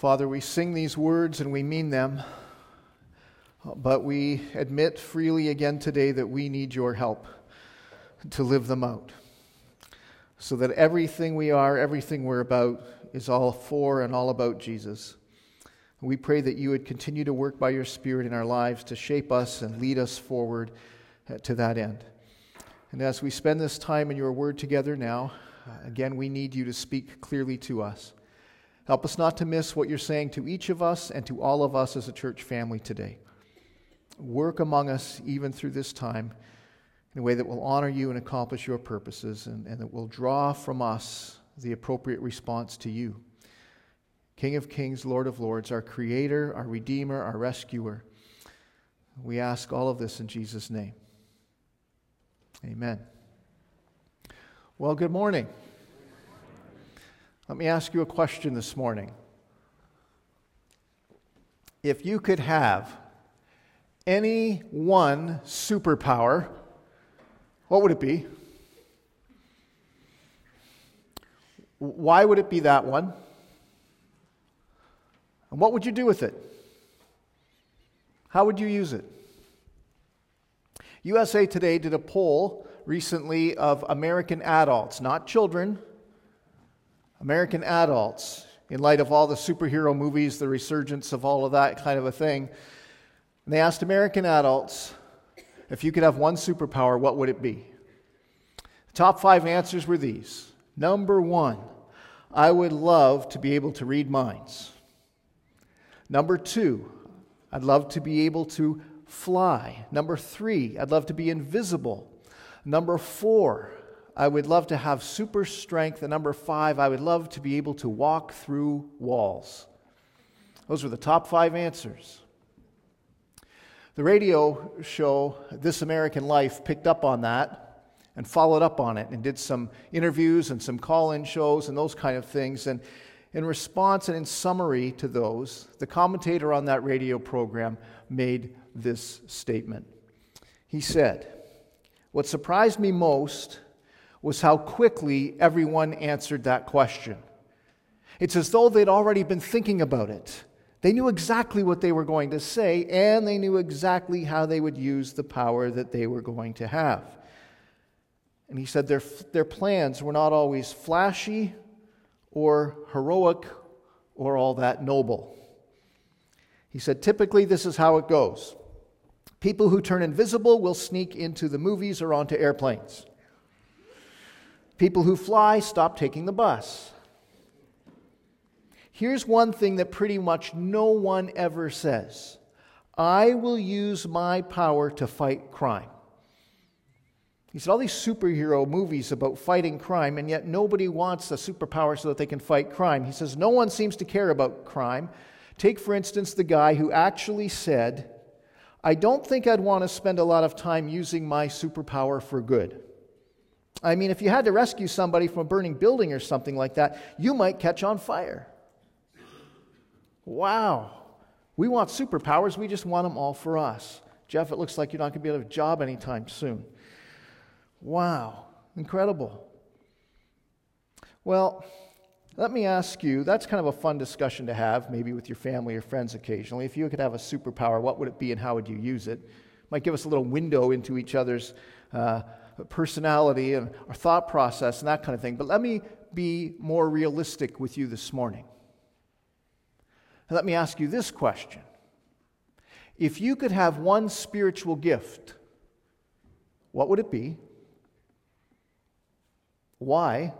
Father, we sing these words and we mean them, but we admit freely again today that we need your help to live them out. So that everything we are, everything we're about, is all for and all about Jesus. We pray that you would continue to work by your Spirit in our lives to shape us and lead us forward uh, to that end. And as we spend this time in your word together now, uh, again, we need you to speak clearly to us. Help us not to miss what you're saying to each of us and to all of us as a church family today. Work among us even through this time in a way that will honor you and accomplish your purposes and, and that will draw from us the appropriate response to you. King of kings, Lord of lords, our creator, our redeemer, our rescuer. We ask all of this in Jesus' name. Amen. Well, good morning. Let me ask you a question this morning. If you could have any one superpower, what would it be? Why would it be that one? And what would you do with it? How would you use it? USA Today did a poll recently of American adults, not children, American adults, in light of all the superhero movies, the resurgence of all of that kind of a thing. And they asked American adults if you could have one superpower, what would it be? The top five answers were these. Number one, I would love to be able to read minds. Number two, I'd love to be able to fly. Number three, I'd love to be invisible. Number four, I would love to have super strength. And number five, I would love to be able to walk through walls. Those were the top five answers. The radio show This American Life picked up on that and followed up on it and did some interviews and some call in shows and those kind of things. And in response and in summary to those, the commentator on that radio program made this statement. He said, What surprised me most was how quickly everyone answered that question. It's as though they'd already been thinking about it. They knew exactly what they were going to say, and they knew exactly how they would use the power that they were going to have. And he said their, their plans were not always flashy or heroic or all that noble. He said, typically, this is how it goes people who turn invisible will sneak into the movies or onto airplanes. People who fly stop taking the bus. Here's one thing that pretty much no one ever says I will use my power to fight crime. He said, All these superhero movies about fighting crime, and yet nobody wants a superpower so that they can fight crime. He says, No one seems to care about crime. Take, for instance, the guy who actually said, I don't think I'd want to spend a lot of time using my superpower for good. I mean, if you had to rescue somebody from a burning building or something like that, you might catch on fire. Wow. We want superpowers, we just want them all for us. Jeff, it looks like you're not going to be able to have a job anytime soon. Wow, incredible. Well, let me ask you that's kind of a fun discussion to have, maybe with your family or friends occasionally. If you could have a superpower, what would it be and how would you use it? Might give us a little window into each other's uh, personality and our thought process and that kind of thing. But let me be more realistic with you this morning. Let me ask you this question If you could have one spiritual gift, what would it be? Why?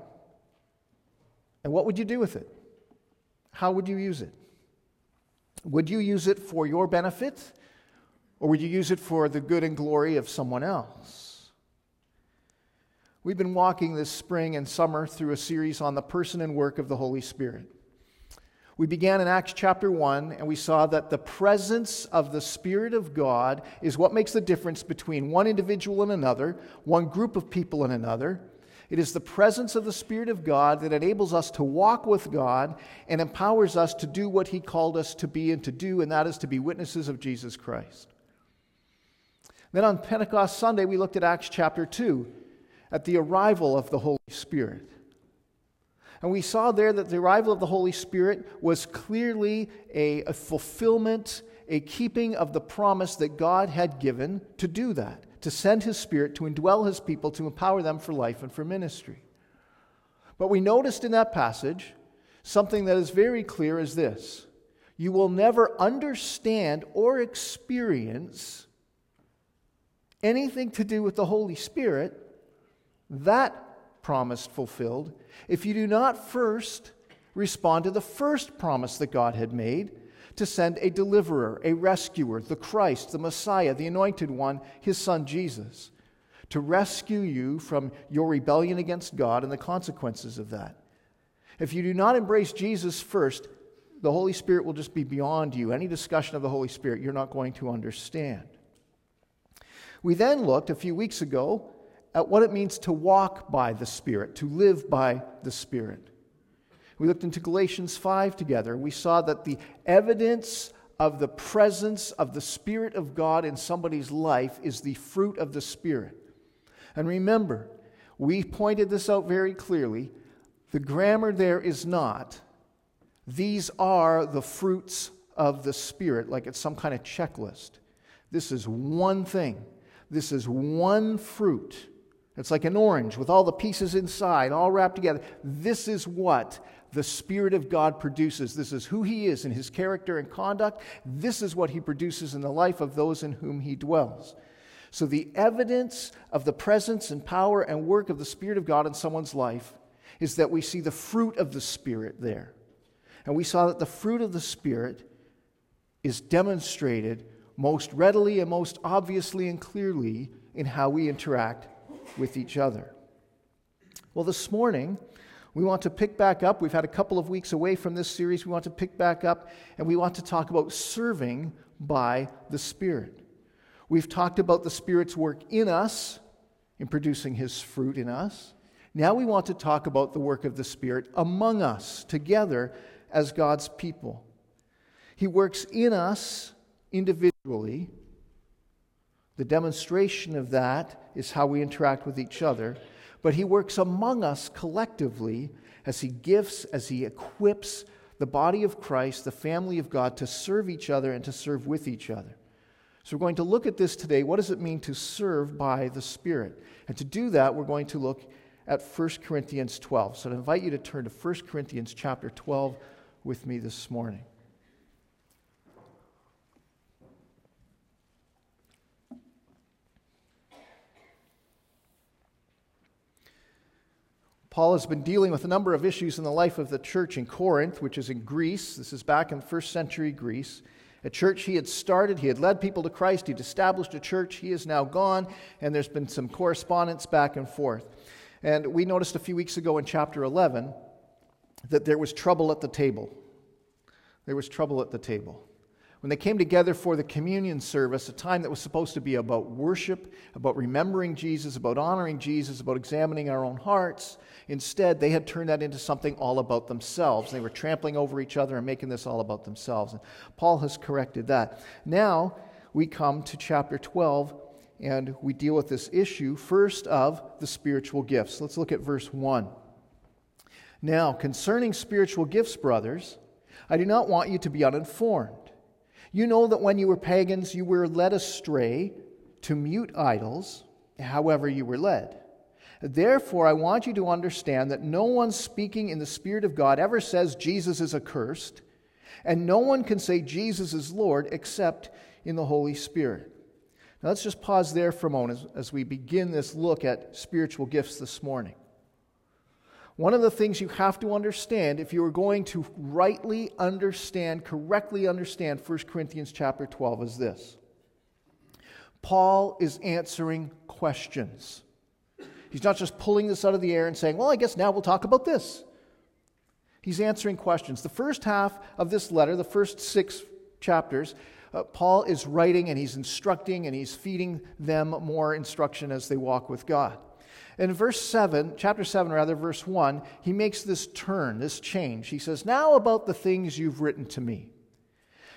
And what would you do with it? How would you use it? Would you use it for your benefit, or would you use it for the good and glory of someone else? We've been walking this spring and summer through a series on the person and work of the Holy Spirit. We began in Acts chapter 1, and we saw that the presence of the Spirit of God is what makes the difference between one individual and another, one group of people and another. It is the presence of the Spirit of God that enables us to walk with God and empowers us to do what He called us to be and to do, and that is to be witnesses of Jesus Christ. Then on Pentecost Sunday, we looked at Acts chapter 2, at the arrival of the Holy Spirit. And we saw there that the arrival of the Holy Spirit was clearly a, a, fulfillment, a keeping of the promise that God had given to do that, to send His Spirit to indwell His people, to empower them for life and for ministry. But we noticed in that passage something that is very clear is this you will never understand or experience anything to do with the Holy Spirit, that promise fulfilled, if you do not first respond to the first promise that God had made to send a deliverer, a rescuer, the Christ, the Messiah, the anointed one, his son Jesus, to rescue you from your rebellion against God and the consequences of that. If you do not embrace Jesus first, the Holy Spirit will just be beyond you. Any discussion of the Holy Spirit, you're not going to understand. We then looked a few weeks ago at what it means to walk by the Spirit, to live by the Spirit. We looked into Galatians 5 together. We saw that the evidence of the presence of the Spirit of God in somebody's life is the fruit of the Spirit. And remember, we pointed this out very clearly. The grammar there is not, these are the fruits of the Spirit, like it's some kind of checklist. This is one thing, this is one fruit. It's like an orange with all the pieces inside, all wrapped together. This is what the Spirit of God produces. This is who He is in His character and conduct. This is what He produces in the life of those in whom He dwells. So, the evidence of the presence and power and work of the Spirit of God in someone's life is that we see the fruit of the Spirit there. And we saw that the fruit of the Spirit is demonstrated most readily and most obviously and clearly in how we interact with each other. Well, this morning, we want to pick back up. We've had a couple of weeks away from this series. We want to pick back up and we want to talk about serving by the Spirit. We've talked about the Spirit's work in us, in producing His fruit in us. Now we want to talk about the work of the Spirit among us, together as God's people. He works in us individually the demonstration of that is how we interact with each other. But he works among us collectively as he gifts, as he equips the body of Christ, the family of God, to serve each other and to serve with each other. So we're going to look at this today. What does it mean to serve by the Spirit? And to do that, we're going to look at 1 Corinthians 12. So I invite you to turn to 1 Corinthians chapter 12 with me this morning. Paul has been dealing with a number of issues in the life of the church in Corinth, which is in Greece. This is back in first century Greece. A church he had started, he had led people to Christ, he'd established a church, he is now gone, and there's been some correspondence back and forth. And we noticed a few weeks ago in chapter 11 that there was trouble at the table. There was trouble at the table when they came together for the communion service, a time that was supposed to be about worship, about remembering Jesus, about honoring Jesus, about examining our own hearts, instead, they had turned that into something all about themselves. They were trampling over each other and making this all about themselves. And Paul has corrected that. Now, we come to chapter 12 and we deal with this issue first of the spiritual gifts. Let's look at verse 1. Now, concerning spiritual gifts, brothers, I do not want you to be uninformed. You know that when you were pagans, you were led astray to mute idols, however, you were led. Therefore, I want you to understand that no one speaking in the Spirit of God ever says Jesus is accursed, and no one can say Jesus is Lord except in the Holy Spirit. Now, let's just pause there for a moment as, as we begin this look at spiritual gifts this morning. One of the things you have to understand if you are going to rightly understand, correctly understand 1 Corinthians chapter 12 is this. Paul is answering questions. He's not just pulling this out of the air and saying, well, I guess now we'll talk about this. He's answering questions. The first half of this letter, the first six chapters, uh, Paul is writing and he's instructing and he's feeding them more instruction as they walk with God. In verse 7, chapter 7, rather, verse 1, he makes this turn, this change. He says, Now about the things you've written to me.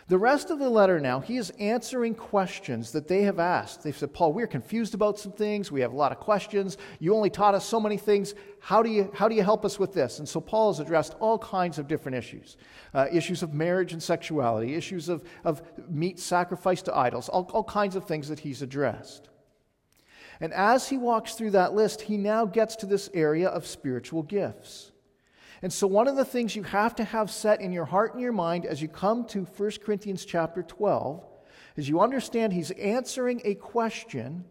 The rest of the letter now, he is answering questions that they have asked. They've said, Paul, we're confused about some things. We have a lot of questions. You only taught us so many things. How do you, how do you help us with this? And so Paul has addressed all kinds of different issues uh, issues of marriage and sexuality, issues of, of meat sacrificed to idols, all, all kinds of things that he's addressed. And as he walks through that list, he now gets to this area of spiritual gifts. And so, one of the things you have to have set in your heart and your mind as you come to 1 Corinthians chapter 12 is you understand he's answering a question.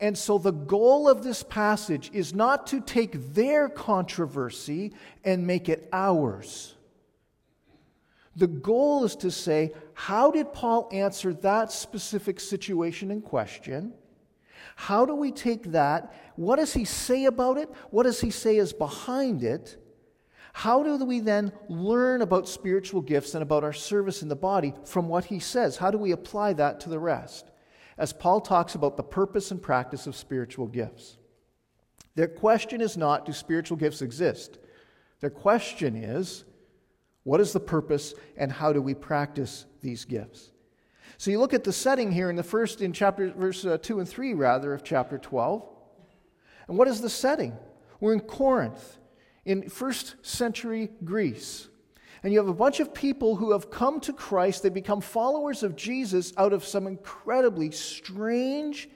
And so, the goal of this passage is not to take their controversy and make it ours. The goal is to say, how did Paul answer that specific situation in question? How do we take that? What does he say about it? What does he say is behind it? How do we then learn about spiritual gifts and about our service in the body from what he says? How do we apply that to the rest? As Paul talks about the purpose and practice of spiritual gifts. Their question is not, do spiritual gifts exist? Their question is, what is the purpose and how do we practice these gifts? So you look at the setting here in the first, in chapter, verse uh, 2 and 3, rather, of chapter 12. And what is the setting? We're in Corinth in first century Greece. And you have a bunch of people who have come to Christ. They become followers of Jesus out of some incredibly strange,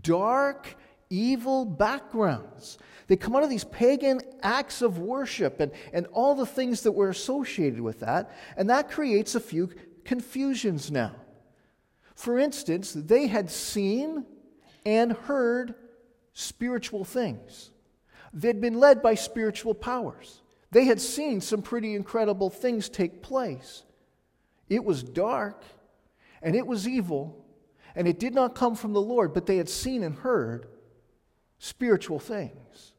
dark, evil backgrounds. They come out of these pagan acts of worship and, and all the things that were associated with that. And that creates a few confusions now. For instance, they had seen and heard spiritual things. They'd been led by spiritual powers. They had seen some pretty incredible things take place. It was dark and it was evil, and it did not come from the Lord, but they had seen and heard spiritual things.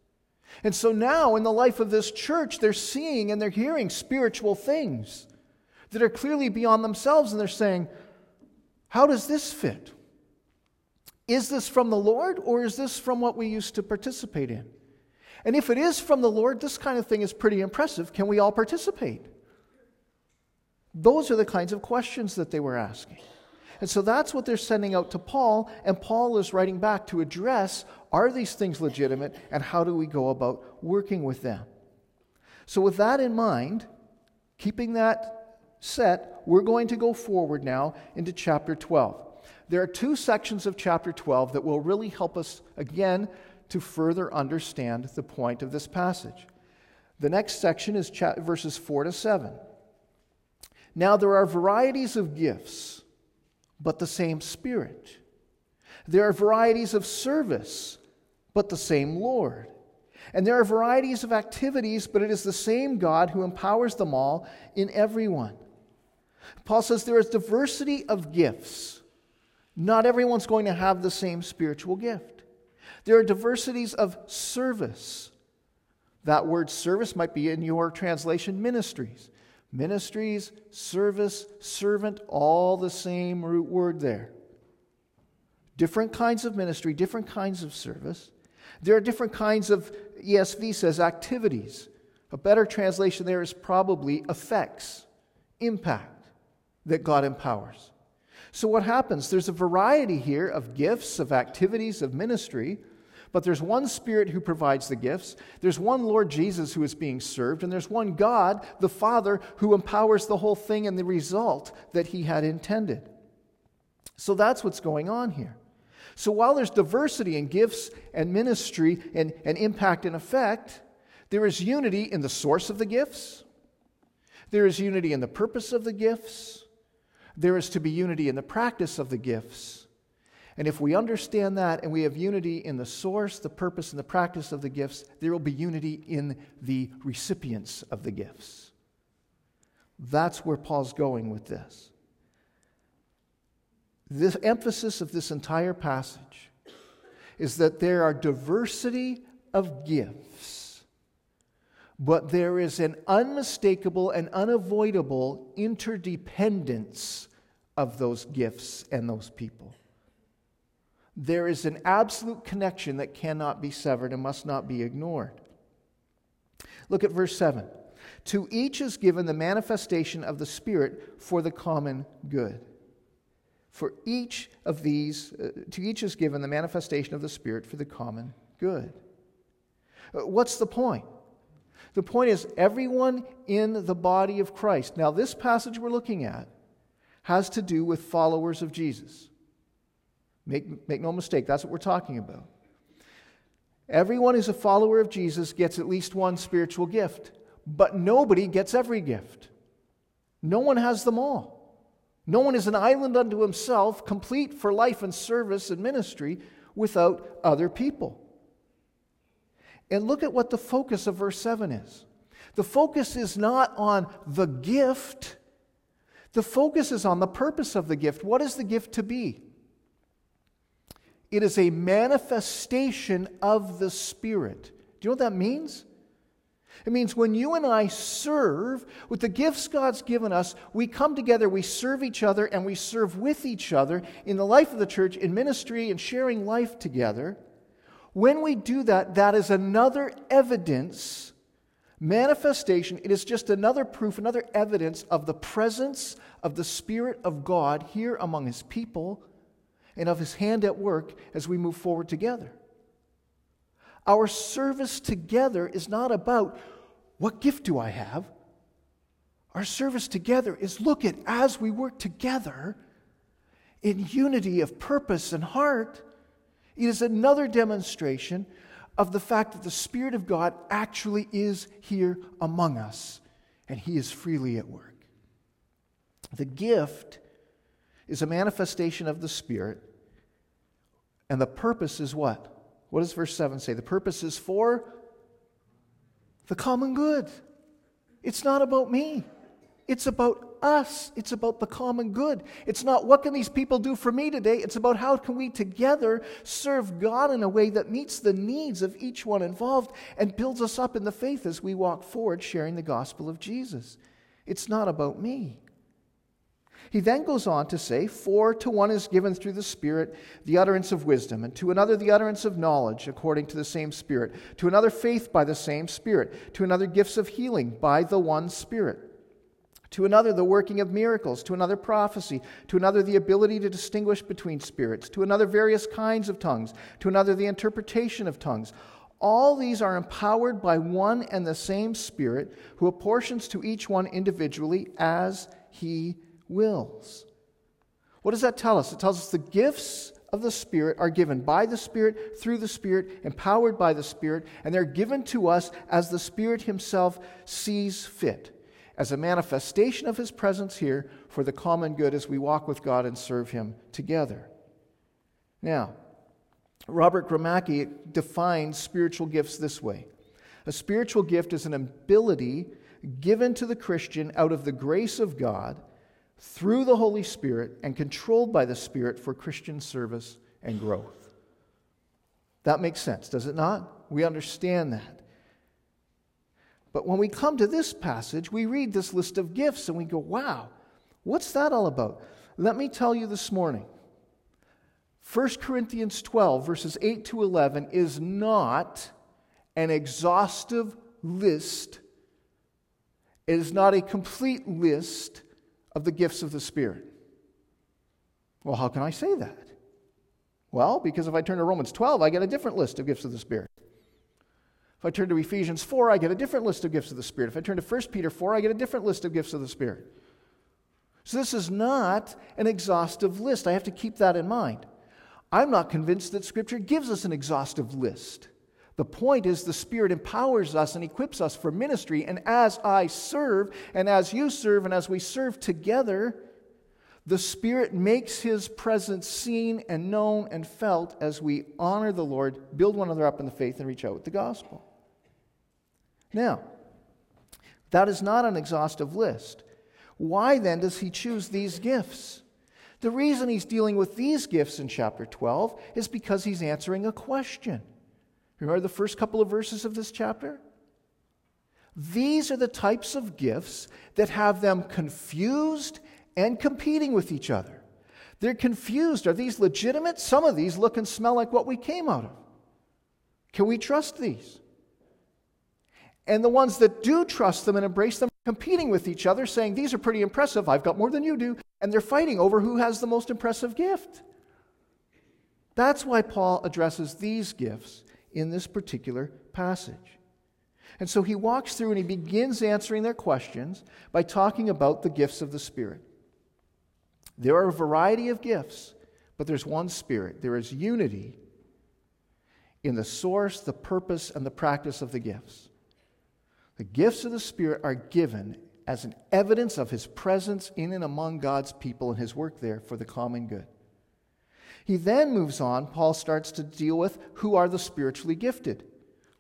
And so now, in the life of this church, they're seeing and they're hearing spiritual things that are clearly beyond themselves, and they're saying, How does this fit? Is this from the Lord, or is this from what we used to participate in? And if it is from the Lord, this kind of thing is pretty impressive. Can we all participate? Those are the kinds of questions that they were asking. And so that's what they're sending out to Paul, and Paul is writing back to address are these things legitimate, and how do we go about working with them? So, with that in mind, keeping that set, we're going to go forward now into chapter 12. There are two sections of chapter 12 that will really help us, again, to further understand the point of this passage. The next section is verses 4 to 7. Now, there are varieties of gifts, but the same Spirit. There are varieties of service, but the same Lord. And there are varieties of activities, but it is the same God who empowers them all in everyone. Paul says there is diversity of gifts. Not everyone's going to have the same spiritual gift. There are diversities of service. That word service might be in your translation ministries. Ministries, service, servant, all the same root word there. Different kinds of ministry, different kinds of service. There are different kinds of, ESV says, activities. A better translation there is probably effects, impact that God empowers. So, what happens? There's a variety here of gifts, of activities, of ministry, but there's one Spirit who provides the gifts, there's one Lord Jesus who is being served, and there's one God, the Father, who empowers the whole thing and the result that He had intended. So, that's what's going on here. So, while there's diversity in gifts and ministry and, and impact and effect, there is unity in the source of the gifts. There is unity in the purpose of the gifts. There is to be unity in the practice of the gifts. And if we understand that and we have unity in the source, the purpose, and the practice of the gifts, there will be unity in the recipients of the gifts. That's where Paul's going with this. The emphasis of this entire passage is that there are diversity of gifts, but there is an unmistakable and unavoidable interdependence of those gifts and those people. There is an absolute connection that cannot be severed and must not be ignored. Look at verse 7. To each is given the manifestation of the Spirit for the common good. For each of these, uh, to each is given the manifestation of the Spirit for the common good. Uh, what's the point? The point is, everyone in the body of Christ. Now, this passage we're looking at has to do with followers of Jesus. Make, make no mistake, that's what we're talking about. Everyone who's a follower of Jesus gets at least one spiritual gift, but nobody gets every gift. No one has them all. No one is an island unto himself, complete for life and service and ministry without other people. And look at what the focus of verse 7 is. The focus is not on the gift, the focus is on the purpose of the gift. What is the gift to be? It is a manifestation of the Spirit. Do you know what that means? It means when you and I serve with the gifts God's given us, we come together, we serve each other, and we serve with each other in the life of the church, in ministry, and sharing life together. When we do that, that is another evidence, manifestation. It is just another proof, another evidence of the presence of the Spirit of God here among His people and of His hand at work as we move forward together. Our service together is not about what gift do I have? Our service together is look at as we work together in unity of purpose and heart, it is another demonstration of the fact that the Spirit of God actually is here among us and He is freely at work. The gift is a manifestation of the Spirit, and the purpose is what? What does verse 7 say? The purpose is for the common good. It's not about me. It's about us. It's about the common good. It's not what can these people do for me today? It's about how can we together serve God in a way that meets the needs of each one involved and builds us up in the faith as we walk forward sharing the gospel of Jesus. It's not about me. He then goes on to say, For to one is given through the Spirit the utterance of wisdom, and to another the utterance of knowledge according to the same Spirit, to another faith by the same Spirit, to another gifts of healing by the one Spirit, to another the working of miracles, to another prophecy, to another the ability to distinguish between spirits, to another various kinds of tongues, to another the interpretation of tongues. All these are empowered by one and the same Spirit, who apportions to each one individually as he wills. What does that tell us? It tells us the gifts of the Spirit are given by the Spirit, through the Spirit, empowered by the Spirit, and they're given to us as the Spirit Himself sees fit, as a manifestation of His presence here for the common good as we walk with God and serve Him together. Now, Robert Gromacki defines spiritual gifts this way A spiritual gift is an ability given to the Christian out of the grace of God through the Holy Spirit and controlled by the Spirit for Christian service and growth. That makes sense, does it not? We understand that. But when we come to this passage, we read this list of gifts and we go, wow, what's that all about? Let me tell you this morning. 1 Corinthians 12, verses 8 to 11, is not an exhaustive list. It is not a complete list of the gifts of the Spirit. Well, how can I say that? Well, because if I turn to Romans 12, I get a different list of gifts of the Spirit. If I turn to Ephesians 4, I get a different list of gifts of the Spirit. If I turn to 1 Peter 4, I get a different list of gifts of the Spirit. So this is not an exhaustive list. I have to keep that in mind. I'm not convinced that Scripture gives us an exhaustive list. The point is, the Spirit empowers us and equips us for ministry. And as I serve, and as you serve, and as we serve together, the Spirit makes His presence seen and known and felt as we honor the Lord, build one another up in the faith, and reach out with the gospel. Now, that is not an exhaustive list. Why then does He choose these gifts? The reason He's dealing with these gifts in chapter 12 is because He's answering a question. Remember the first couple of verses of this chapter? These are the types of gifts that have them confused and competing with each other. They're confused. Are these legitimate? Some of these look and smell like what we came out of. Can we trust these? And the ones that do trust them and embrace them competing with each other, saying, These are pretty impressive. I've got more than you do. And they're fighting over who has the most impressive gift. That's why Paul addresses these gifts in this particular passage. And so he walks through and he begins answering their questions by talking about the gifts of the Spirit. There are a variety of gifts, but there's one Spirit. There is unity in the source, the purpose, and the practice of the gifts. The gifts of the Spirit are given as an evidence of his presence in and among God's people and his work there for the common good. He then moves on, Paul starts to deal with who are the spiritually gifted.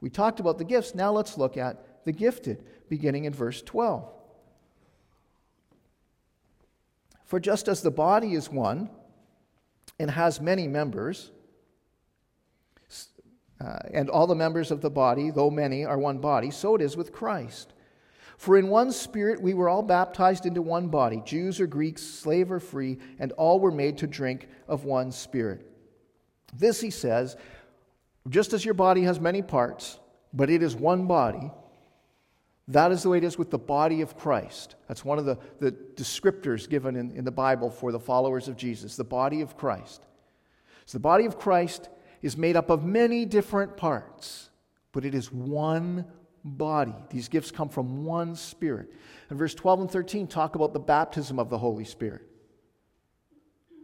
We talked about the gifts, now let's look at the gifted, beginning in verse 12. For just as the body is one and has many members, uh, and all the members of the body, though many, are one body, so it is with Christ. For in one spirit we were all baptized into one body, Jews or Greeks, slave or free, and all were made to drink of one spirit. This, he says, just as your body has many parts, but it is one body, that is the way it is with the body of Christ. That's one of the, the descriptors given in, in the Bible for the followers of Jesus, the body of Christ. So the body of Christ is made up of many different parts, but it is one body. These gifts come from one Spirit. And verse 12 and 13 talk about the baptism of the Holy Spirit.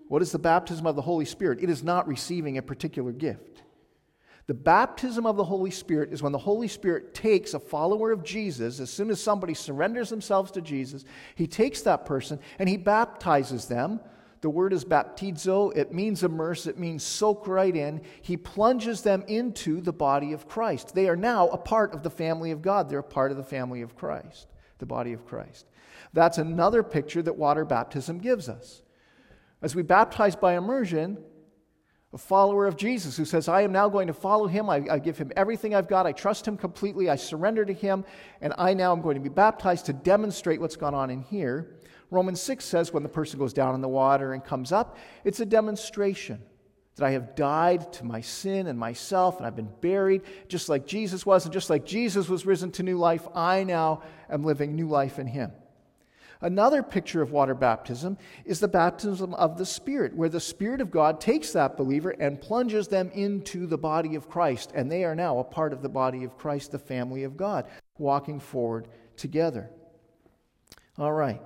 What is the baptism of the Holy Spirit? It is not receiving a particular gift. The baptism of the Holy Spirit is when the Holy Spirit takes a follower of Jesus, as soon as somebody surrenders themselves to Jesus, he takes that person and he baptizes them the word is baptizo. It means immerse. It means soak right in. He plunges them into the body of Christ. They are now a part of the family of God. They're a part of the family of Christ, the body of Christ. That's another picture that water baptism gives us. As we baptize by immersion, a follower of Jesus who says, I am now going to follow him. I, I, give him everything I've got. I trust him completely. I surrender to him. And I now am going to be baptized to demonstrate what's gone on in here. Romans 6 says when the person goes down in the water and comes up, it's a demonstration that I have died to my sin and myself, and I've been buried just like Jesus was, and just like Jesus was risen to new life, I now am living new life in him. Another picture of water baptism is the baptism of the Spirit, where the Spirit of God takes that believer and plunges them into the body of Christ, and they are now a part of the body of Christ, the family of God, walking forward together. All right.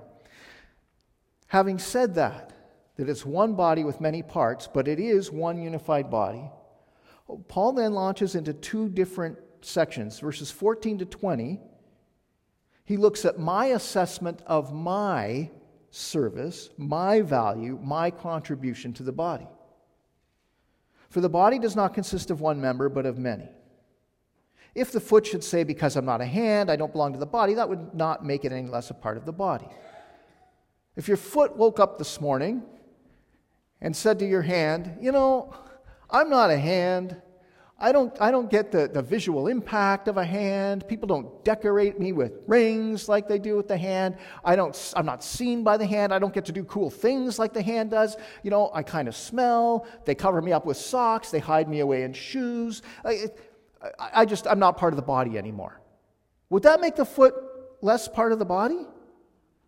Having said that, that it's one body with many parts, but it is one unified body, Paul then launches into two different sections, verses 14 to 20. He looks at my assessment of my service, my value, my contribution to the body. For the body does not consist of one member, but of many. If the foot should say, Because I'm not a hand, I don't belong to the body, that would not make it any less a part of the body. If your foot woke up this morning and said to your hand, You know, I'm not a hand. I don't, I don't get the, the visual impact of a hand. People don't decorate me with rings like they do with the hand. I don't, I'm not seen by the hand. I don't get to do cool things like the hand does. You know, I kind of smell. They cover me up with socks. They hide me away in shoes. I, I just, I'm not part of the body anymore. Would that make the foot less part of the body?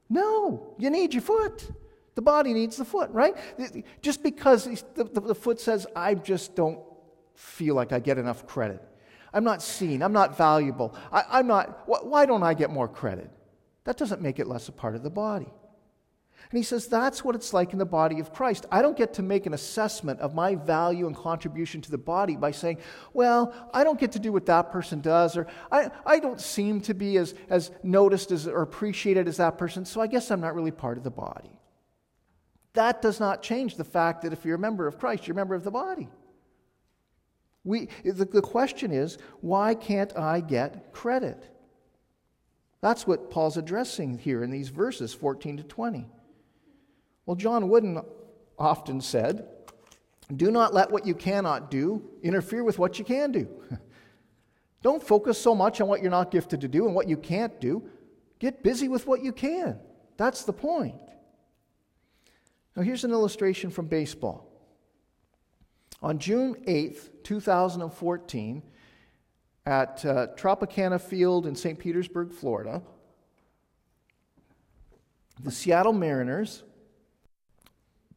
No, you need your foot. The body needs the foot, right? Just because the, the, the foot says, I just don't feel like I get enough credit. I'm not seen. I'm not valuable. I, am not, wh- why don't I get more credit? That doesn't make it less a part of the body. And he says that's what it's like in the body of Christ. I don't get to make an assessment of my value and contribution to the body by saying, well, I don't get to do what that person does, or I, I don't seem to be as, as noticed as, or appreciated as that person, so I guess I'm not really part of the body. That does not change the fact that if you're a member of Christ, you're a member of the body. We, the, the question is, why can't I get credit? That's what Paul's addressing here in these verses 14 to 20. Well, John Wooden often said, Do not let what you cannot do interfere with what you can do. Don't focus so much on what you're not gifted to do and what you can't do. Get busy with what you can. That's the point. Now, here's an illustration from baseball. On June 8th, 2014, at uh, Tropicana Field in St. Petersburg, Florida. The Seattle Mariners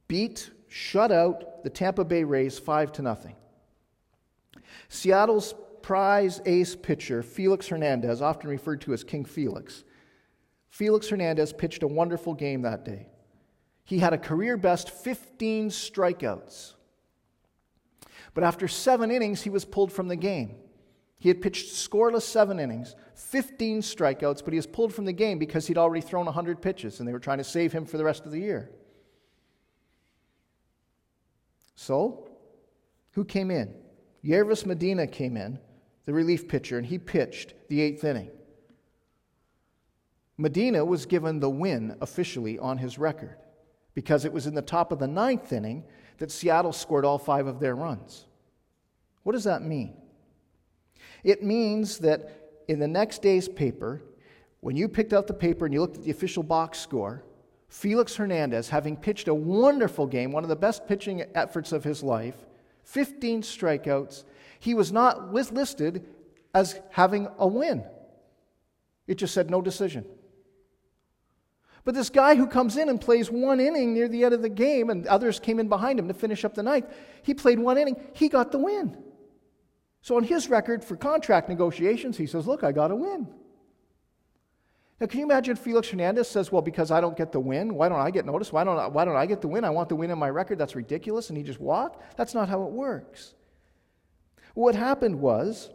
beat, shut out the Tampa Bay Rays 5 to nothing. Seattle's prize ace pitcher, Felix Hernandez, often referred to as King Felix, Felix Hernandez pitched a wonderful game that day. He had a career best 15 strikeouts. But after seven innings, he was pulled from the game. He had pitched scoreless seven innings, 15 strikeouts, but he was pulled from the game because he'd already thrown 100 pitches and they were trying to save him for the rest of the year. So, who came in? Yoervis Medina came in, the relief pitcher, and he pitched the eighth inning. Medina was given the win officially on his record because it was in the top of the ninth inning that Seattle scored all five of their runs. What does that mean? It means that in the next day's paper, when you picked up the paper and you looked at the official box score, Felix Hernandez, having pitched a wonderful game, one of the best pitching efforts of his life, 15 strikeouts, he was not listed as having a win. It just said no decision. But this guy who comes in and plays one inning near the end of the game, and others came in behind him to finish up the ninth, he played one inning, he got the win. So on his record for contract negotiations, he says, Look, I got a win. Now, can you imagine Felix Hernandez says, Well, because I don't get the win, why don't I get noticed? Why don't I, why don't I get the win? I want the win in my record. That's ridiculous. And he just walked? That's not how it works. What happened was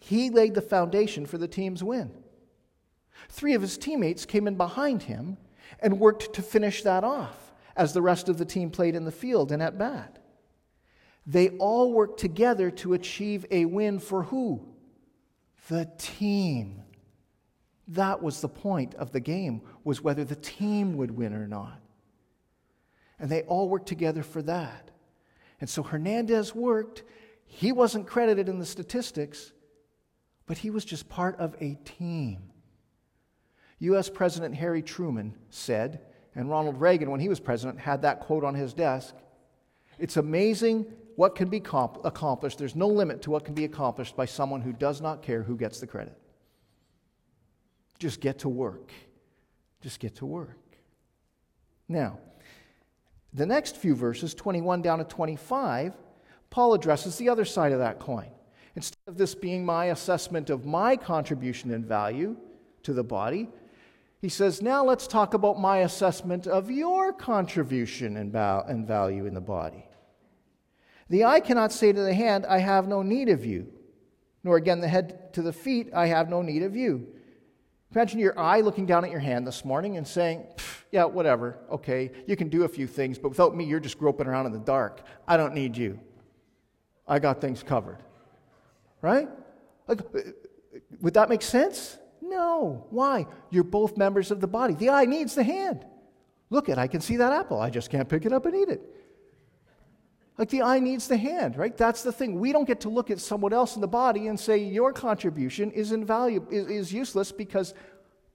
he laid the foundation for the team's win. Three of his teammates came in behind him and worked to finish that off as the rest of the team played in the field and at bat. They all worked together to achieve a win for who? The team. That was the point of the game, was whether the team would win or not. And they all worked together for that. And so Hernandez worked. He wasn't credited in the statistics, but he was just part of a team. U.S. President Harry Truman said, and Ronald Reagan, when he was president, had that quote on his desk It's amazing what can be comp- accomplished. There's no limit to what can be accomplished by someone who does not care who gets the credit. Just get to work. Just get to work. Now, the next few verses, 21 down to 25, Paul addresses the other side of that coin. Instead of this being my assessment of my contribution and value to the body, he says, Now let's talk about my assessment of your contribution and, and value in the body. The eye cannot say to the hand, I have no need of you, nor again the head to the feet, I have no need of you. Imagine your eye looking down at your hand this morning and saying, Yeah, whatever, okay, you can do a few things, but without me, you're just groping around in the dark. I don't need you. I got things covered. Right? Like, uh, would that make sense? No. Why? You're both members of the body. The eye needs the hand. Look at, I can see that apple. I just can't pick it up and eat it. Like the eye needs the hand, right? That's the thing. We don't get to look at someone else in the body and say your contribution is invaluable, is, is useless because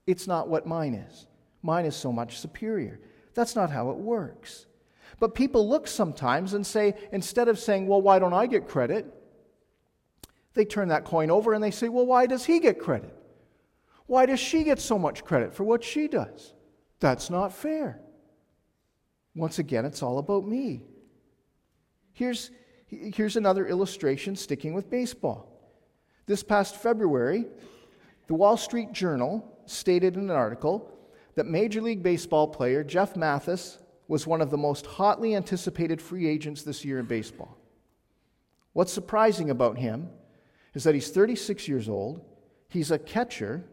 it's not what mine is. Mine is so much superior. That's not how it works. But people look sometimes and say, instead of saying, well, why don't I get credit? They turn that coin over and they say, well, why does he get credit? Why does she get so much credit for what she does? That's not fair. Once again, it's all about me. Here's, here's another illustration sticking with baseball. This past February, the Wall Street Journal stated in an article that Major League Baseball player Jeff Mathis was one of the most hotly anticipated free agents this year in baseball. What's surprising about him is that he's 36 years old, he's a catcher,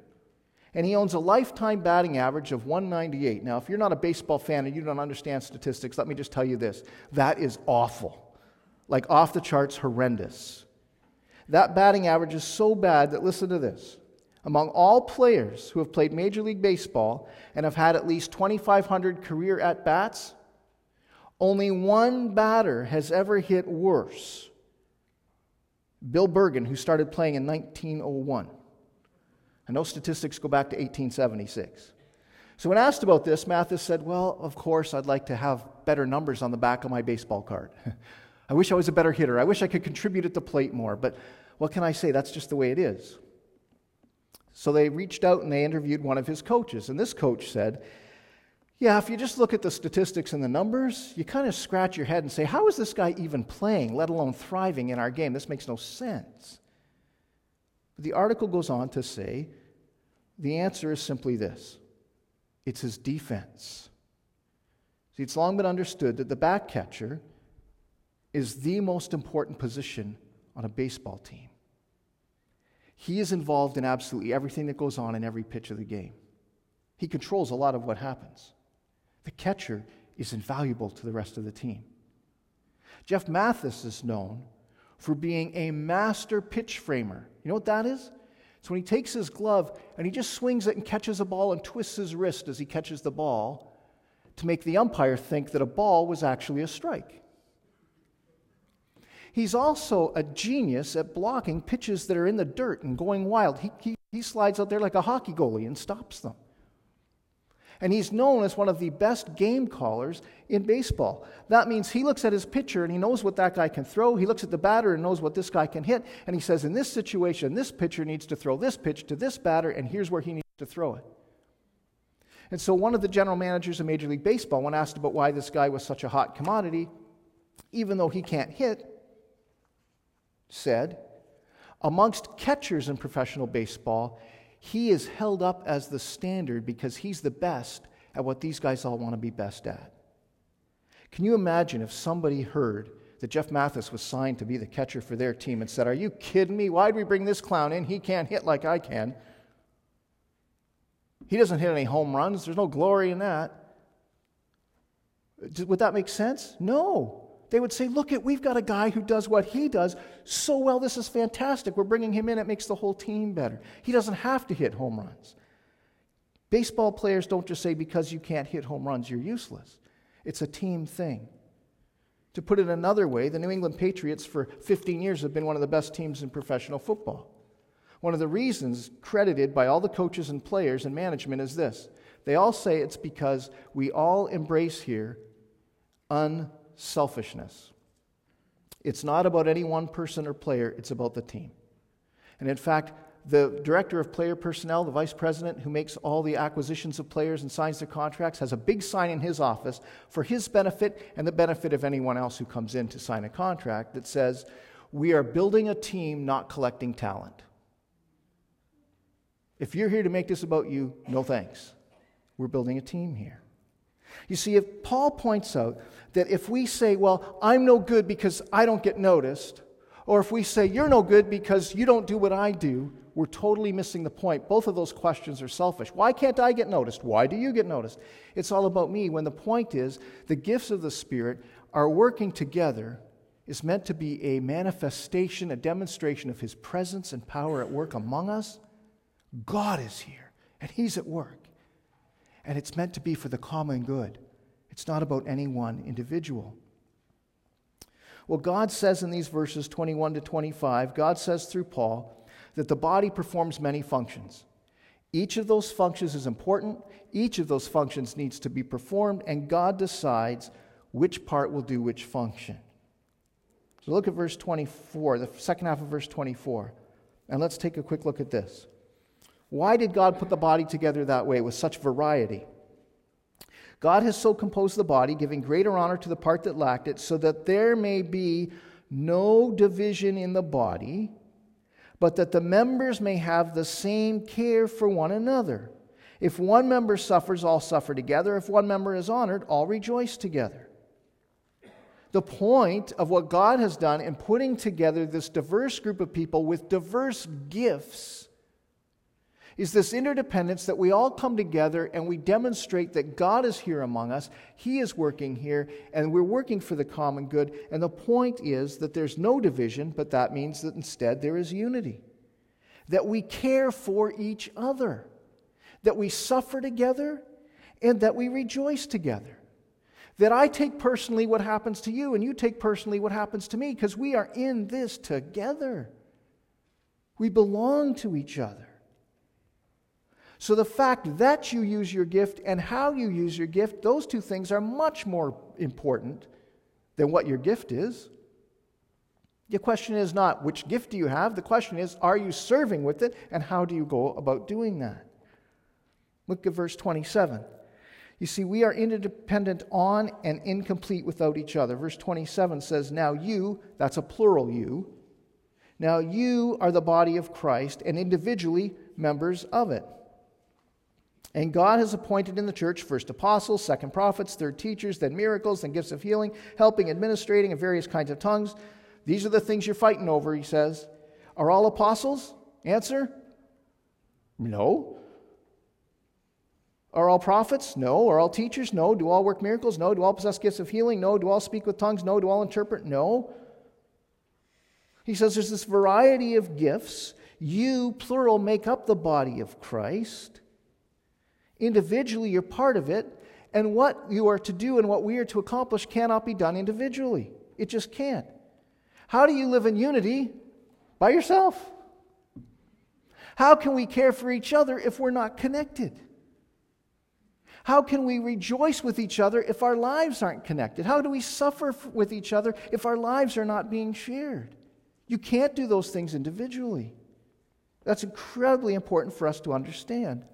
and he owns a lifetime batting average of 198. Now, if you're not a baseball fan and you don't understand statistics, let me just tell you this that is awful. Like off the charts, horrendous. That batting average is so bad that, listen to this. Among all players who have played Major League Baseball and have had at least 2,500 career at bats, only one batter has ever hit worse. Bill Bergen, who started playing in 1901. And those statistics go back to 1876. So, when asked about this, Mathis said, Well, of course, I'd like to have better numbers on the back of my baseball card. I wish I was a better hitter. I wish I could contribute at the plate more. But What can I say? That's just the way it is. So they reached out and they interviewed one of his coaches. And this coach said, Yeah, if you just look at the statistics and the numbers, you kind of scratch your head and say, How is this guy even playing, let alone thriving in our game? This makes no sense. But the article goes on to say the answer is simply this it's his defense. See, it's long been understood that the back catcher is the most important position on a baseball team. He is involved in absolutely everything that goes on in every pitch of the game. He controls a lot of what happens. The catcher is invaluable to the rest of the team. Jeff Mathis is known for being a master pitch framer. You know what that is? It's when he takes his glove and he just swings it and catches a ball and twists his wrist as he catches the ball to make the umpire think that a ball was actually a strike. He's also a genius at blocking pitches that are in the dirt and going wild. He, he, he slides out there like a hockey goalie and stops them. And he's known as one of the best game callers in baseball. That means he looks at his pitcher and he knows what that guy can throw. He looks at the batter and knows what this guy can hit. And he says, in this situation, this pitcher needs to throw this pitch to this batter, and here's where he needs to throw it. And so, one of the general managers of Major League Baseball, when asked about why this guy was such a hot commodity, even though he can't hit, said, amongst catchers in professional baseball, he is held up as the standard because he's the best at what these guys all want to be best at. Can you imagine if somebody heard that Jeff Mathis was signed to be the catcher for their team and said, Are you kidding me? Why'd we bring this clown in? He can't hit like I can. He doesn't hit any home runs. There's no glory in that. Would that make sense? No. They would say, Look, at we've got a guy who does what he does so well. This is fantastic. We're bringing him in. It makes the whole team better. He doesn't have to hit home runs. Baseball players don't just say, Because you can't hit home runs, you're useless. It's a team thing. To put it another way, the New England Patriots for 15 years have been one of the best teams in professional football. One of the reasons credited by all the coaches and players and management is this they all say it's because we all embrace here unselfishness. It's not about any one person or player, it's about the team. And in fact, the director of player personnel, the vice president who makes all the acquisitions of players and signs their contracts, has a big sign in his office for his benefit and the benefit of anyone else who comes in to sign a contract that says, We are building a team, not collecting talent. If you're here to make this about you, no thanks. We're building a team here. You see, if Paul points out that if we say, Well, I'm no good because I don't get noticed, or if we say, You're no good because you don't do what I do, we're totally missing the point. Both of those questions are selfish. Why can't I get noticed? Why do you get noticed? It's all about me. When the point is, the gifts of the Spirit are working together, is meant to be a manifestation, a demonstration of His presence and power at work among us God is here, and He's at work. And it's meant to be for the common good. It's not about any one individual. Well, God says in these verses 21 to 25, God says through Paul that the body performs many functions. Each of those functions is important, each of those functions needs to be performed, and God decides which part will do which function. So look at verse 24, the second half of verse 24, and let's take a quick look at this. Why did God put the body together that way with such variety? God has so composed the body, giving greater honor to the part that lacked it, so that there may be no division in the body, but that the members may have the same care for one another. If one member suffers, all suffer together. If one member is honored, all rejoice together. The point of what God has done in putting together this diverse group of people with diverse gifts is this interdependence that we all come together and we demonstrate that God is here among us, He is working here, and we're working for the common good. And the point is that there's no division, but that means that instead there is unity. That we care for each other, that we suffer together, and that we rejoice together. That I take personally what happens to you, and you take personally what happens to me, because we are in this together. We belong to each other. So the fact that you use your gift and how you use your gift, those two things are much more important than what your gift is. The question is not which gift do you have? The question is, are you serving with it and how do you go about doing that? Look at verse 27. You see, we are interdependent on and incomplete without each other. Verse 27 says, Now you, that's a plural you, now you are the body of Christ and individually members of it. And God has appointed in the church first apostles, second prophets, third teachers, then miracles, then gifts of healing, helping, administrating, and various kinds of tongues. These are the things you're fighting over, he says. Are all apostles? Answer No. Are all prophets? No. Are all teachers? No. Do all work miracles? No. Do all possess gifts of healing? No. Do all speak with tongues? No. Do all interpret? No. He says there's this variety of gifts. You, plural, make up the body of Christ. Individually, you're part of it. And what you are to do and what we are to accomplish cannot be done individually. It just can't. How do you live in unity? By yourself. How can we care for each other if we're not connected? How can we rejoice with each other if our lives aren't connected? How do we suffer with each other if our lives are not being shared? You can't do those things individually. That's incredibly important for us to understand.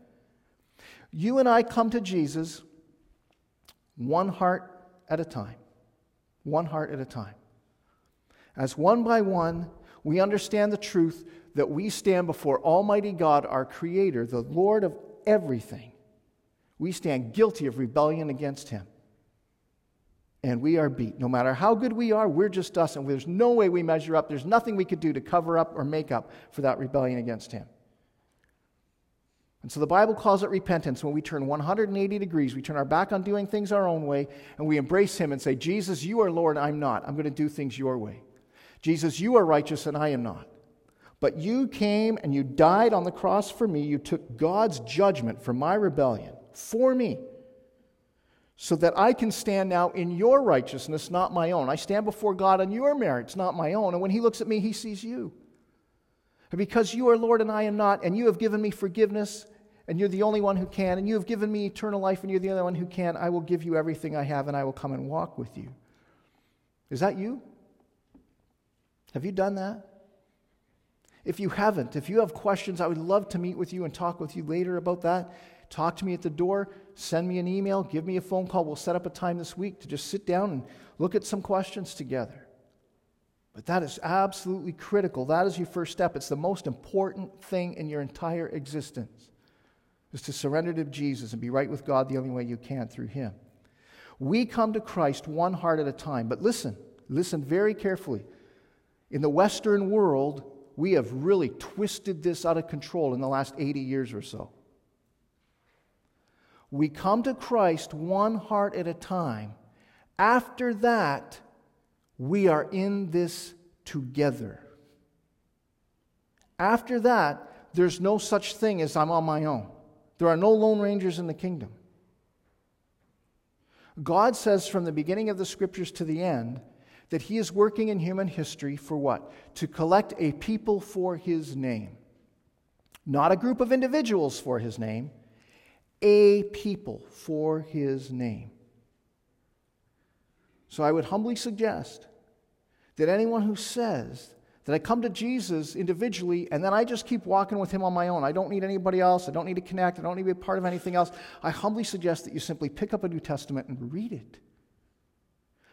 You and I come to Jesus one heart at a time. One heart at a time. As one by one, we understand the truth that we stand before Almighty God, our Creator, the Lord of everything we stand guilty of rebellion against him. And we are beat. No matter how good we are, we're just us, and there's no way we measure up. There's nothing we could do to cover up or make up for that rebellion against him. And so the Bible calls it repentance when we turn 180 degrees. We turn our back on doing things our own way, and we embrace him and say, Jesus, you are Lord, I'm not. I'm going to do things your way. Jesus, you are righteous, and I am not. But you came and you died on the cross for me. You took God's judgment for my rebellion for me, so that I can stand now in your righteousness, not my own. I stand before God on your merits, not my own. And when He looks at me, He sees you. And because you are Lord and I am not, and you have given me forgiveness, and you're the only one who can, and you have given me eternal life, and you're the only one who can, I will give you everything I have, and I will come and walk with you. Is that you? Have you done that? If you haven't, if you have questions, I would love to meet with you and talk with you later about that talk to me at the door, send me an email, give me a phone call. We'll set up a time this week to just sit down and look at some questions together. But that is absolutely critical. That is your first step. It's the most important thing in your entire existence is to surrender to Jesus and be right with God the only way you can through him. We come to Christ one heart at a time. But listen, listen very carefully. In the Western world, we have really twisted this out of control in the last 80 years or so. We come to Christ one heart at a time. After that, we are in this together. After that, there's no such thing as I'm on my own. There are no lone rangers in the kingdom. God says from the beginning of the scriptures to the end that He is working in human history for what? To collect a people for His name. Not a group of individuals for His name, a people for his name. So I would humbly suggest that anyone who says that I come to Jesus individually and then I just keep walking with him on my own, I don't need anybody else, I don't need to connect, I don't need to be part of anything else, I humbly suggest that you simply pick up a New Testament and read it.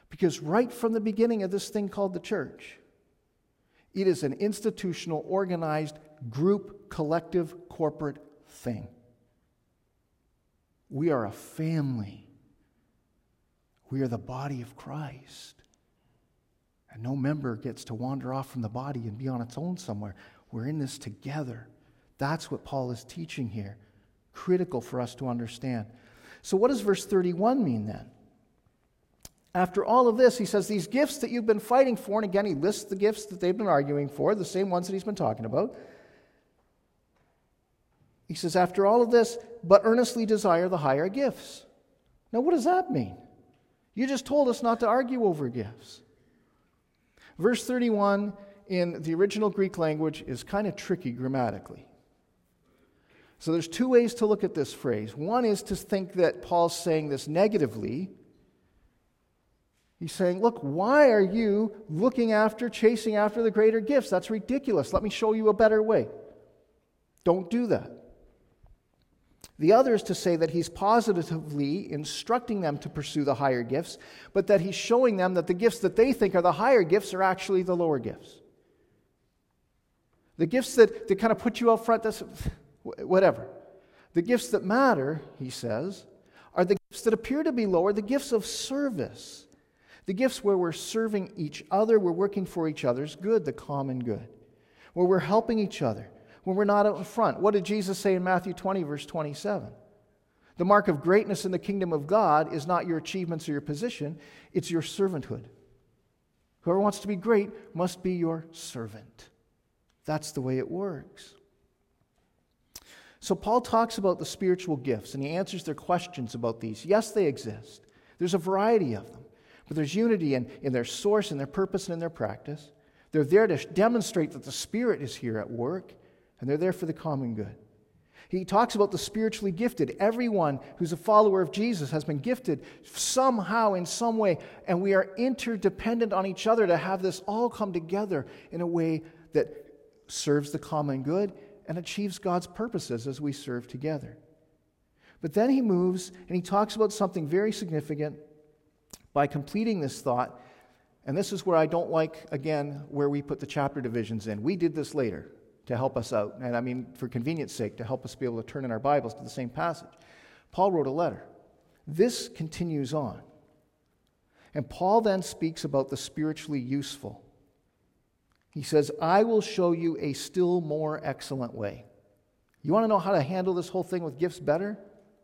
Because right from the beginning of this thing called the church, it is an institutional, organized, group, collective, corporate thing. We are a family. We are the body of Christ. And no member gets to wander off from the body and be on its own somewhere. We're in this together. That's what Paul is teaching here. Critical for us to understand. So, what does verse 31 mean then? After all of this, he says, These gifts that you've been fighting for, and again, he lists the gifts that they've been arguing for, the same ones that he's been talking about. He says, After all of this, but earnestly desire the higher gifts. Now, what does that mean? You just told us not to argue over gifts. Verse 31 in the original Greek language is kind of tricky grammatically. So there's two ways to look at this phrase. One is to think that Paul's saying this negatively, He's saying, Look, why are you looking after, chasing after the greater gifts? That's ridiculous. Let me show you a better way. Don't do that. The other is to say that he's positively instructing them to pursue the higher gifts, but that he's showing them that the gifts that they think are the higher gifts are actually the lower gifts. The gifts that, that kind of put you out front, that's whatever. The gifts that matter, he says, are the gifts that appear to be lower, the gifts of service. The gifts where we're serving each other, we're working for each other's good, the common good, where we're helping each other, when we're not out in front. What did Jesus say in Matthew 20, verse 27? The mark of greatness in the kingdom of God is not your achievements or your position, it's your servanthood. Whoever wants to be great must be your servant. That's the way it works. So, Paul talks about the spiritual gifts and he answers their questions about these. Yes, they exist, there's a variety of them. But there's unity in, in their source and their purpose and in their practice. They're there to demonstrate that the Spirit is here at work, and they're there for the common good. He talks about the spiritually gifted. Everyone who's a follower of Jesus has been gifted somehow, in some way, and we are interdependent on each other to have this all come together in a way that serves the common good and achieves God's purposes as we serve together. But then he moves and he talks about something very significant by completing this thought, and this is where I don't like, again, where we put the chapter divisions in. We did this later to help us out, and I mean, for convenience sake, to help us be able to turn in our Bibles to the same passage. Paul wrote a letter. This continues on. And Paul then speaks about the spiritually useful. He says, I will show you a still more excellent way. You want to know how to handle this whole thing with gifts better?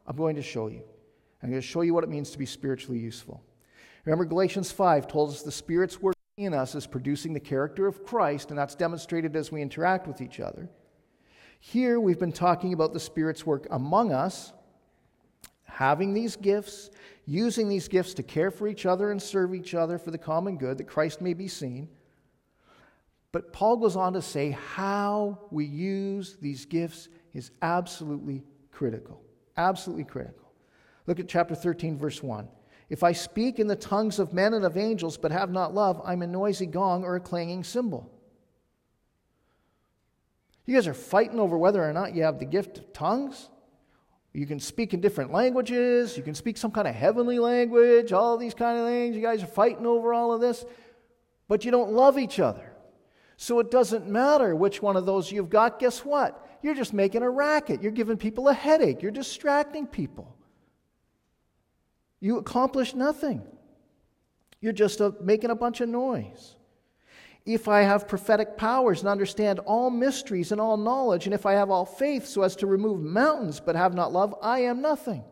I'm going to show you. I'm going to show you what it means to be spiritually useful. Remember, Galatians 5 told us the Spirit's work in us is producing the character of Christ, and that's demonstrated as we interact with each other. Here, we've been talking about the Spirit's work among us, having these gifts, using these gifts to care for each other and serve each other for the common good, that Christ may be seen. But Paul goes on to say how we use these gifts is absolutely critical. Absolutely critical. Look at chapter 13, verse 1. If I speak in the tongues of men and of angels, but have not love, I'm a noisy gong or a clanging cymbal. You guys are fighting over whether or not you have the gift of tongues. You can speak in different languages. You can speak some kind of heavenly language, all these kind of things. You guys are fighting over all of this, but you don't love each other. So it doesn't matter which one of those you've got. Guess what? You're just making a racket. You're giving people a headache. You're distracting people. You accomplish nothing. You're just making a bunch of noise. If I have prophetic powers and understand all mysteries and all knowledge, and if I have all faith so as to remove mountains but have not love, I am nothing.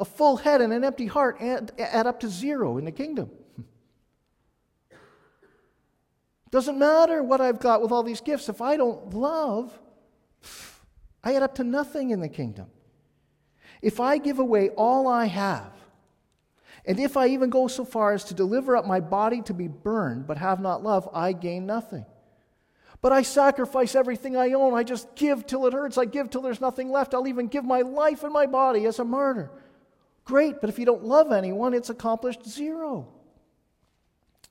A full head and an empty heart add, add up to zero in the kingdom. Doesn't matter what I've got with all these gifts. If I don't love, I add up to nothing in the kingdom. If I give away all I have, and if I even go so far as to deliver up my body to be burned, but have not love, I gain nothing. But I sacrifice everything I own. I just give till it hurts. I give till there's nothing left. I'll even give my life and my body as a martyr. Great, but if you don't love anyone, it's accomplished zero.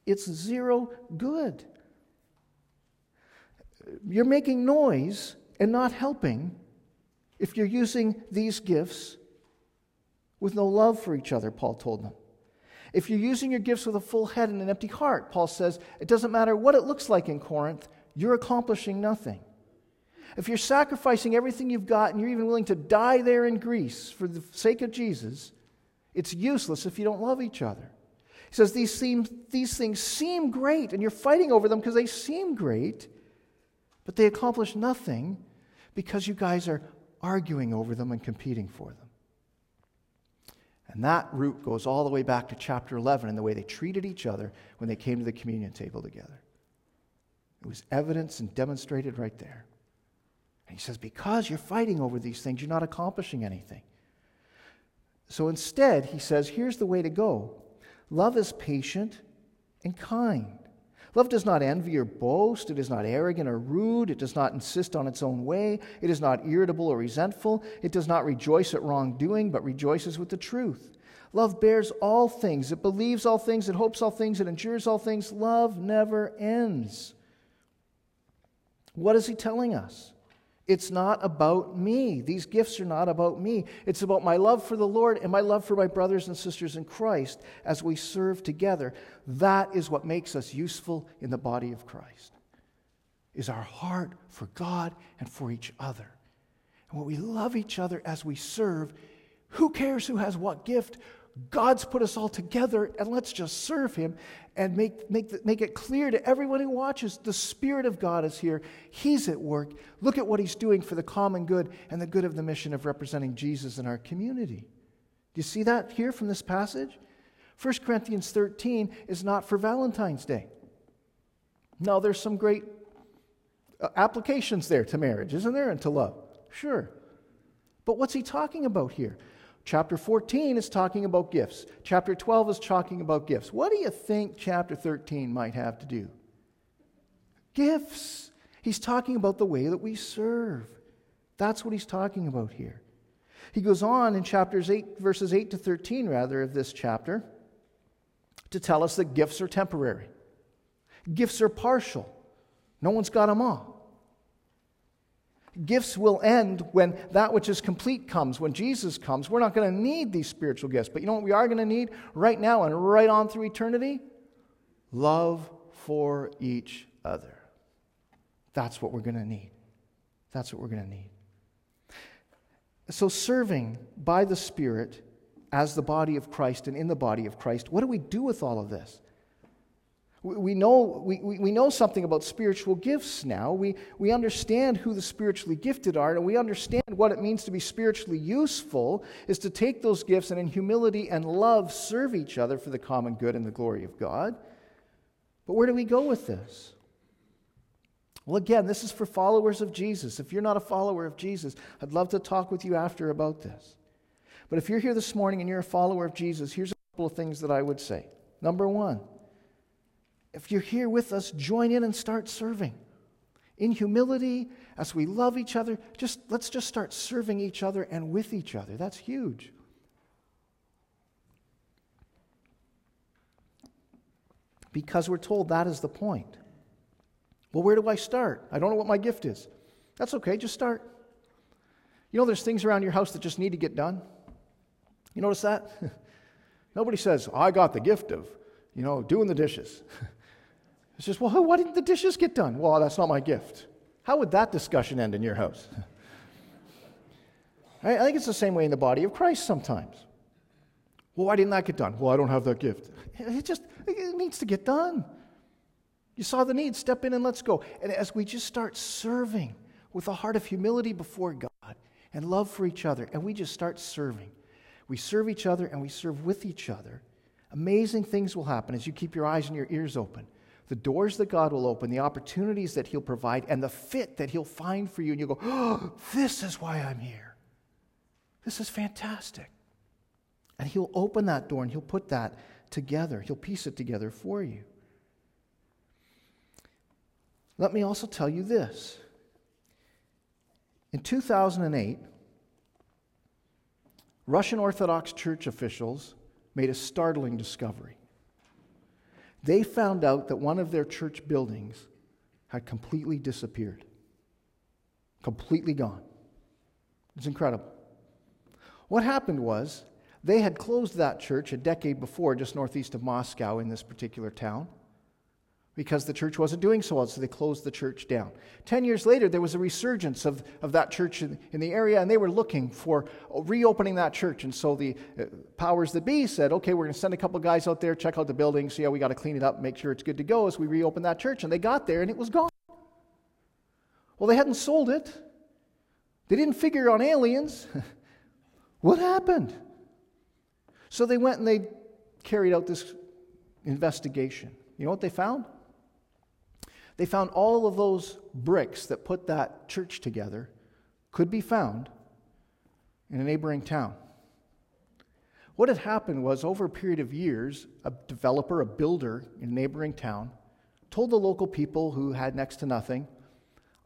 It's zero good. You're making noise and not helping if you're using these gifts with no love for each other, Paul told them. If you're using your gifts with a full head and an empty heart, Paul says, it doesn't matter what it looks like in Corinth, you're accomplishing nothing. If you're sacrificing everything you've got and you're even willing to die there in Greece for the sake of Jesus, it's useless if you don't love each other. He says these, seem, these things seem great, and you're fighting over them because they seem great, but they accomplish nothing because you guys are arguing over them and competing for them. And that root goes all the way back to chapter 11 and the way they treated each other when they came to the communion table together. It was evidence and demonstrated right there. And he says, Because you're fighting over these things, you're not accomplishing anything. So instead, he says, Here's the way to go love is patient and kind. Love does not envy or boast. It is not arrogant or rude. It does not insist on its own way. It is not irritable or resentful. It does not rejoice at wrongdoing, but rejoices with the truth. Love bears all things. It believes all things. It hopes all things. It endures all things. Love never ends. What is he telling us? It's not about me. These gifts are not about me. It's about my love for the Lord and my love for my brothers and sisters in Christ as we serve together. That is what makes us useful in the body of Christ. Is our heart for God and for each other. And when we love each other as we serve, who cares who has what gift? God's put us all together, and let's just serve Him and make, make, make it clear to everyone who watches the Spirit of God is here. He's at work. Look at what He's doing for the common good and the good of the mission of representing Jesus in our community. Do you see that here from this passage? 1 Corinthians 13 is not for Valentine's Day. Now, there's some great uh, applications there to marriage, isn't there, and to love? Sure. But what's he talking about here? Chapter 14 is talking about gifts. Chapter 12 is talking about gifts. What do you think chapter 13 might have to do? Gifts. He's talking about the way that we serve. That's what he's talking about here. He goes on in chapters 8 verses 8 to 13 rather of this chapter to tell us that gifts are temporary. Gifts are partial. No one's got them all. Gifts will end when that which is complete comes, when Jesus comes. We're not going to need these spiritual gifts. But you know what we are going to need right now and right on through eternity? Love for each other. That's what we're going to need. That's what we're going to need. So, serving by the Spirit as the body of Christ and in the body of Christ, what do we do with all of this? We know, we, we know something about spiritual gifts now. We, we understand who the spiritually gifted are, and we understand what it means to be spiritually useful is to take those gifts and in humility and love serve each other for the common good and the glory of God. But where do we go with this? Well, again, this is for followers of Jesus. If you're not a follower of Jesus, I'd love to talk with you after about this. But if you're here this morning and you're a follower of Jesus, here's a couple of things that I would say. Number one, if you're here with us, join in and start serving. In humility, as we love each other, just let's just start serving each other and with each other. That's huge. Because we're told that is the point. Well, where do I start? I don't know what my gift is. That's okay, just start. You know, there's things around your house that just need to get done. You notice that? Nobody says, I got the gift of, you know, doing the dishes. It's just, well, why didn't the dishes get done? Well, that's not my gift. How would that discussion end in your house? I think it's the same way in the body of Christ sometimes. Well, why didn't that get done? Well, I don't have that gift. It just it needs to get done. You saw the need, step in and let's go. And as we just start serving with a heart of humility before God and love for each other, and we just start serving, we serve each other and we serve with each other, amazing things will happen as you keep your eyes and your ears open the doors that God will open, the opportunities that He'll provide, and the fit that He'll find for you. And you go, oh, this is why I'm here. This is fantastic. And He'll open that door and He'll put that together, He'll piece it together for you. Let me also tell you this. In 2008, Russian Orthodox Church officials made a startling discovery they found out that one of their church buildings had completely disappeared, completely gone. It's incredible. What happened was they had closed that church a decade before, just northeast of Moscow in this particular town because the church wasn't doing so well, so they closed the church down. Ten years later, there was a resurgence of, of that church in, in the area, and they were looking for reopening that church. And so the uh, powers that be said, okay, we're going to send a couple guys out there, check out the building, see how we got to clean it up, make sure it's good to go as we reopen that church. And they got there, and it was gone. Well, they hadn't sold it, they didn't figure on aliens. what happened? So they went and they carried out this investigation. You know what they found? They found all of those bricks that put that church together could be found in a neighboring town. What had happened was, over a period of years, a developer, a builder in a neighboring town, told the local people who had next to nothing,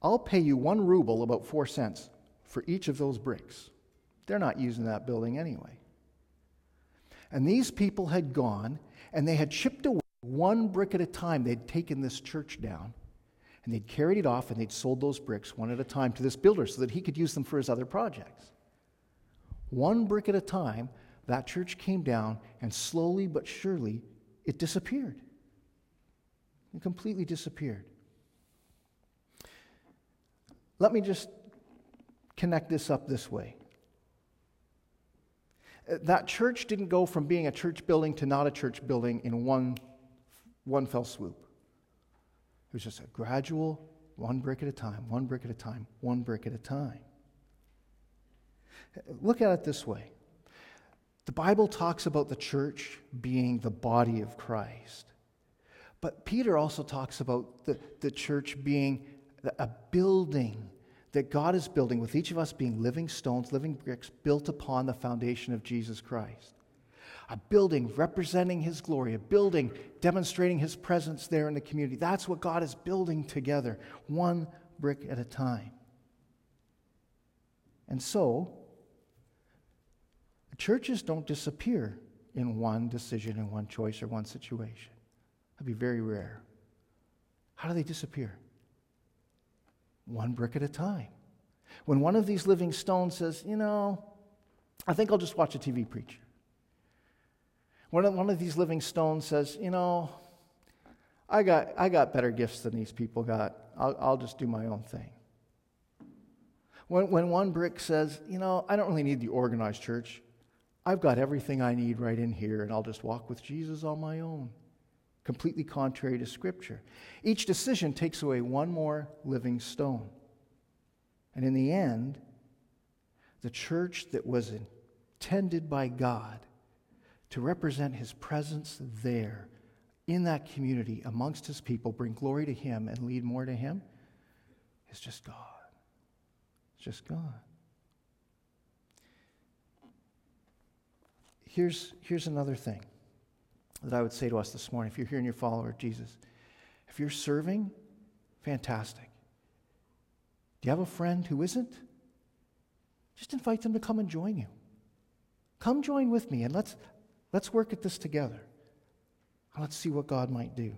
I'll pay you one ruble, about four cents, for each of those bricks. They're not using that building anyway. And these people had gone and they had chipped away one brick at a time. They'd taken this church down and they'd carried it off and they'd sold those bricks one at a time to this builder so that he could use them for his other projects. One brick at a time, that church came down and slowly but surely it disappeared. It completely disappeared. Let me just connect this up this way. That church didn't go from being a church building to not a church building in one, one fell swoop. It was just a gradual, one brick at a time, one brick at a time, one brick at a time. Look at it this way the Bible talks about the church being the body of Christ. But Peter also talks about the, the church being a building that God is building, with each of us being living stones, living bricks, built upon the foundation of Jesus Christ. A building representing His glory, a building demonstrating His presence there in the community. That's what God is building together, one brick at a time. And so, churches don't disappear in one decision, in one choice, or one situation. That'd be very rare. How do they disappear? one brick at a time. When one of these living stones says, you know, I think I'll just watch a TV preacher. When one of these living stones says, you know, I got, I got better gifts than these people got. I'll, I'll just do my own thing. When, when one brick says, you know, I don't really need the organized church. I've got everything I need right in here, and I'll just walk with Jesus on my own completely contrary to Scripture. Each decision takes away one more living stone. And in the end, the church that was intended by God to represent His presence there in that community amongst His people, bring glory to Him and lead more to Him, is just God. It's just God. Here's, here's another thing that I would say to us this morning if you're here and you're a follower of Jesus. If you're serving, fantastic. Do you have a friend who isn't? Just invite them to come and join you. Come join with me and let's, let's work at this together. Let's see what God might do.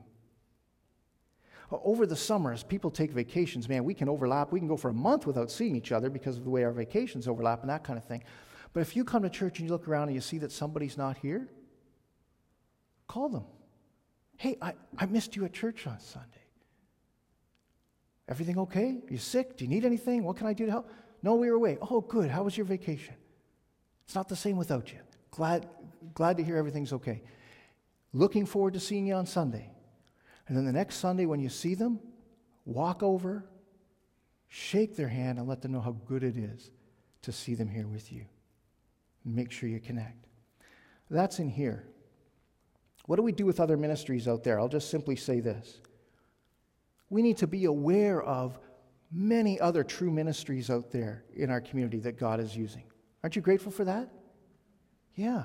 Over the summer, as people take vacations, man, we can overlap. We can go for a month without seeing each other because of the way our vacations overlap and that kind of thing. But if you come to church and you look around and you see that somebody's not here, Call them. Hey, I, I missed you at church on Sunday. Everything okay? Are you sick? Do you need anything? What can I do to help? No, we were away. Oh, good. How was your vacation? It's not the same without you. Glad, glad to hear everything's okay. Looking forward to seeing you on Sunday. And then the next Sunday, when you see them, walk over, shake their hand, and let them know how good it is to see them here with you. Make sure you connect. That's in here. What do we do with other ministries out there? I'll just simply say this. We need to be aware of many other true ministries out there in our community that God is using. Aren't you grateful for that? Yeah.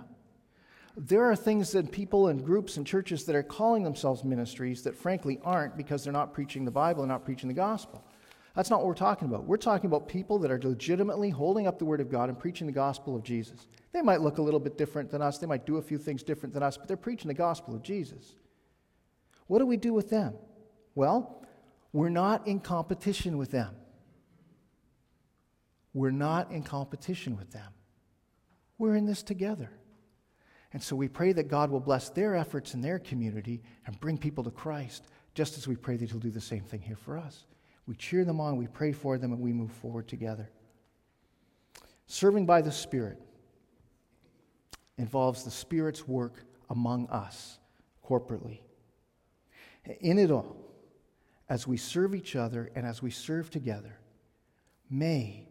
There are things that people and groups and churches that are calling themselves ministries that frankly aren't because they're not preaching the Bible and not preaching the gospel. That's not what we're talking about. We're talking about people that are legitimately holding up the Word of God and preaching the gospel of Jesus. They might look a little bit different than us, they might do a few things different than us, but they're preaching the gospel of Jesus. What do we do with them? Well, we're not in competition with them. We're not in competition with them. We're in this together. And so we pray that God will bless their efforts in their community and bring people to Christ, just as we pray that He'll do the same thing here for us. We cheer them on, we pray for them, and we move forward together. Serving by the Spirit involves the Spirit's work among us corporately. In it all, as we serve each other and as we serve together, may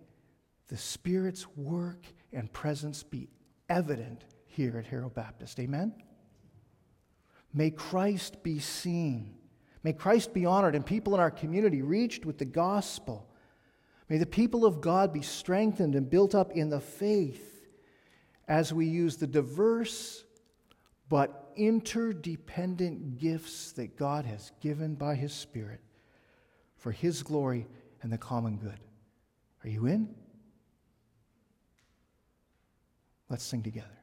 the Spirit's work and presence be evident here at Harrow Baptist. Amen? May Christ be seen. May Christ be honored and people in our community reached with the gospel. May the people of God be strengthened and built up in the faith as we use the diverse but interdependent gifts that God has given by His Spirit for His glory and the common good. Are you in? Let's sing together.